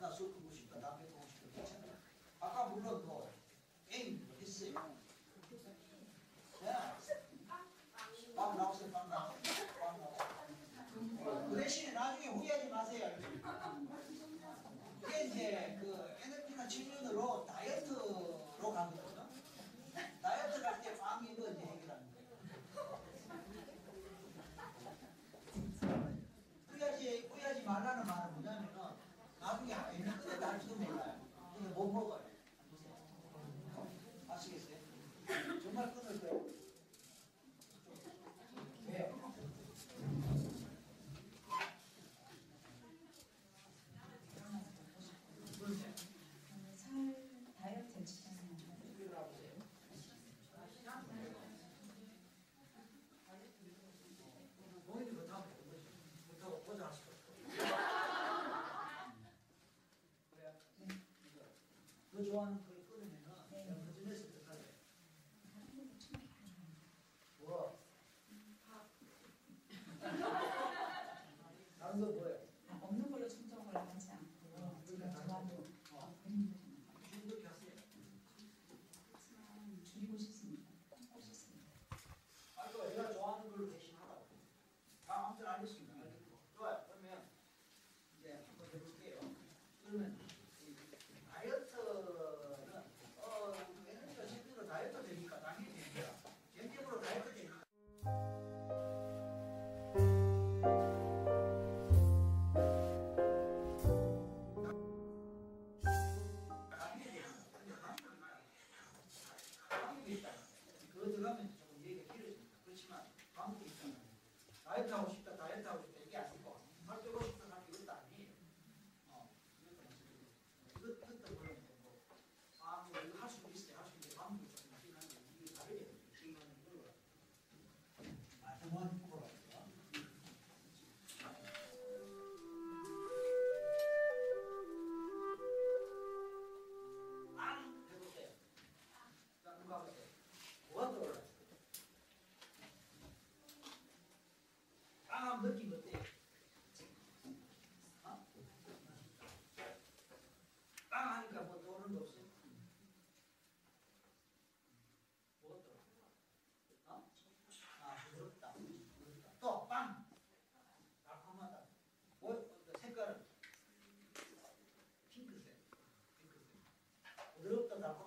Là do. Which one?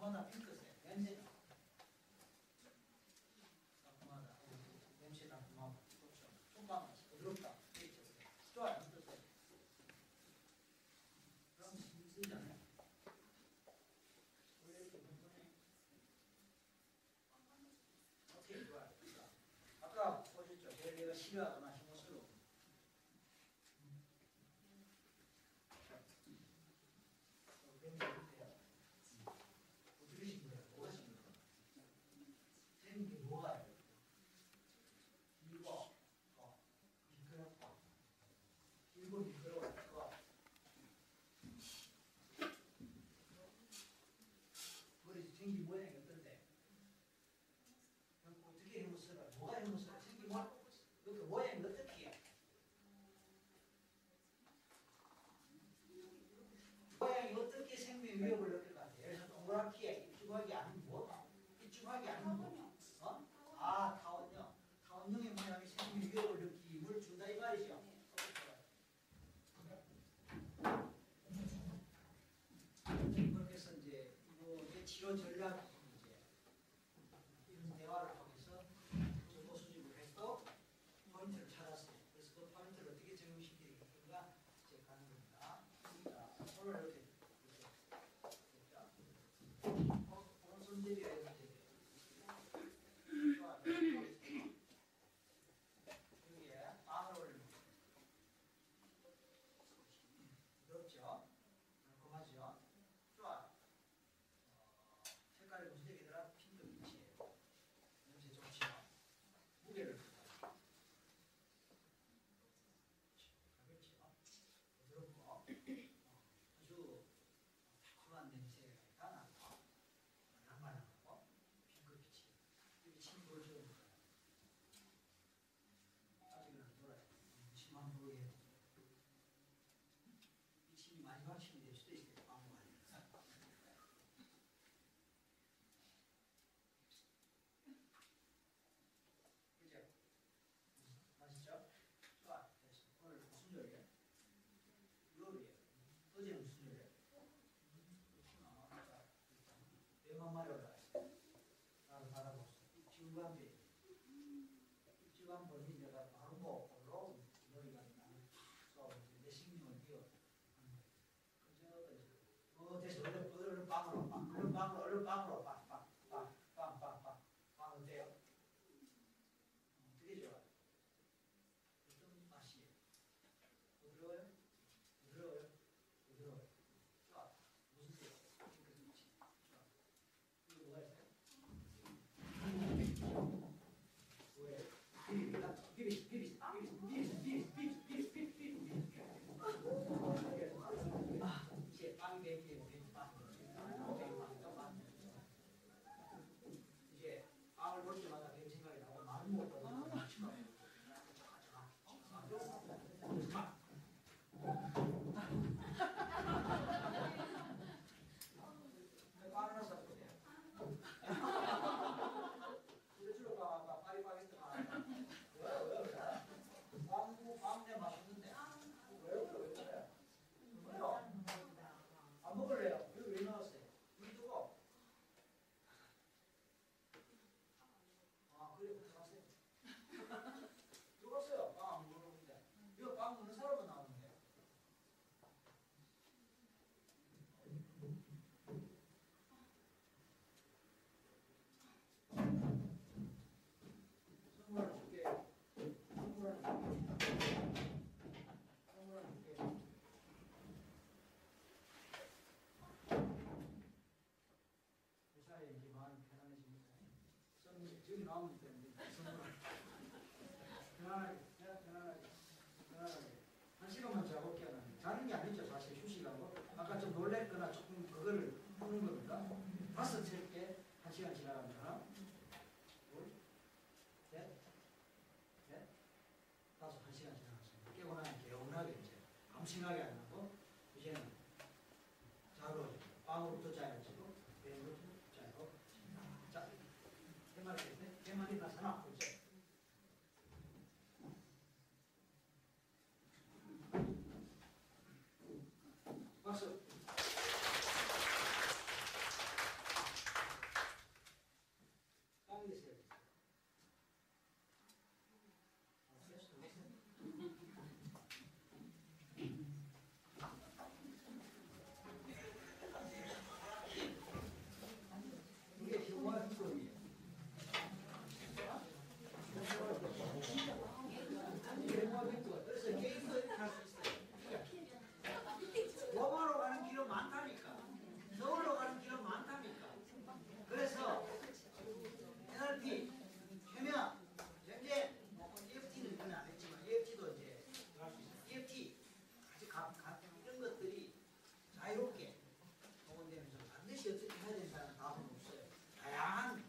こんなピンクですね。全然。 기초 전략 문제 이런 대화를 통해서 정보 수집을 해서 포인트를 찾았어요. 그래서 그 포인트를 어떻게 적용시킬 건가 이제 가는 겁니다. 자, 오늘 이렇게 됐죠. 어, 오늘 손잡이 하마려다 나를 바라보소 이 중간에 이. 중간 본인 내가 바르고 올라온 너희가 나를 내 신경을 띄워 그저 뭐 어디서 얼른 빵으로 빵 얼른 빵으로 얼른 나오면 되는데 선물 편안하게 편안하게 편안하게 한 시간만 자볼게요 나는. 자는 게 아니죠 사실 휴식하고. 아까 좀 놀랬거나 조금 그거를 푸는 겁니다. 다섯 셀게 한 시간 지나가면 하나 둘셋넷 다섯 한 시간 지나갔습니다 깨고 나면 개운하게 이제 아무 생각이 안 나고 이제는 자로 빵으로부터 짜야지고 배부터 짜고 자 개말이 됐네 개말이 나서나 보죠 박수 빵이 됐어요 아, 됐어, 됐어. 이게 효과 효과이에요. 효과 효과. 그래서 게임도 이렇게 할 수 있어요. 로마로 가는 길은 많다니까. 서울로 가는 길은 많다니까. 그래서 NLP, 최면, 현재 EFT는 이번에 안 했지만 EFT도 이제 들어갈 수 있어요. EFT 아주 각, 각 이런 것들이 자유롭게 동원되면서 반드시 어떻게 해야 된다는 답은 없어요. 다양한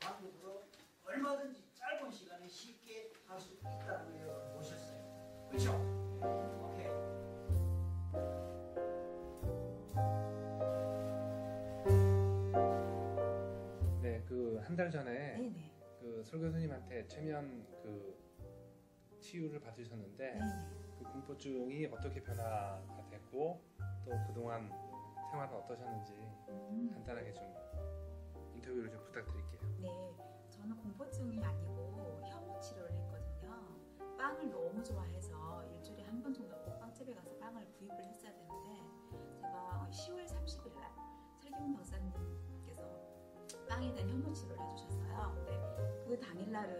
방법으로 얼마든지 짧은 시간에 쉽게 할 수 있다는 걸 보셨어요. 그렇죠? 오케이. 네, 그 한 달 전에 네네. 그 설교수님한테 최면 그 치유를 받으셨는데 네네. 그 공포증이 어떻게 변화가 됐고 또 그동안 생활은 어떠셨는지 음, 간단하게 좀 인터뷰를 좀 부탁드릴게요. 네. 저는 공포증이 아니고 혐오 치료를 했거든요. 빵을 너무 좋아해서 치료를 해주셨어요. 근데 그 당일날은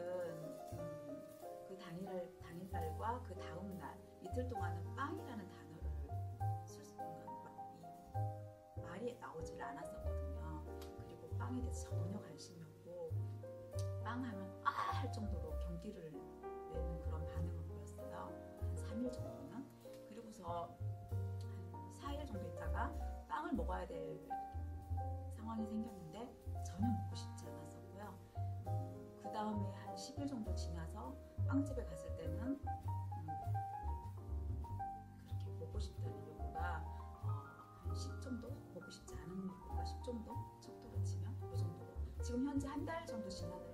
음, 그 당일 당일날과 그 다음 날 이틀 동안은 빵이라는 단어를 쓸 수, 이 말이 나오질 않았었거든요. 그리고 빵에 대해서 전혀 관심이 없고 빵 하면 아 할 정도로 경기를 내는 그런 반응을 보였어요. 한 3일 정도는. 그리고서 한 4일 정도 있다가 빵을 먹어야 될 상황이 생겼는데 10일 정도 지나서 빵집에 갔을 때는 음, 그렇게 먹고 싶다는 욕구가 어, 한10 정도? 먹고 싶지 않은 욕구가 10 정도? 척도로 치면 그 정도로. 지금 현재 한 달 정도 지났는데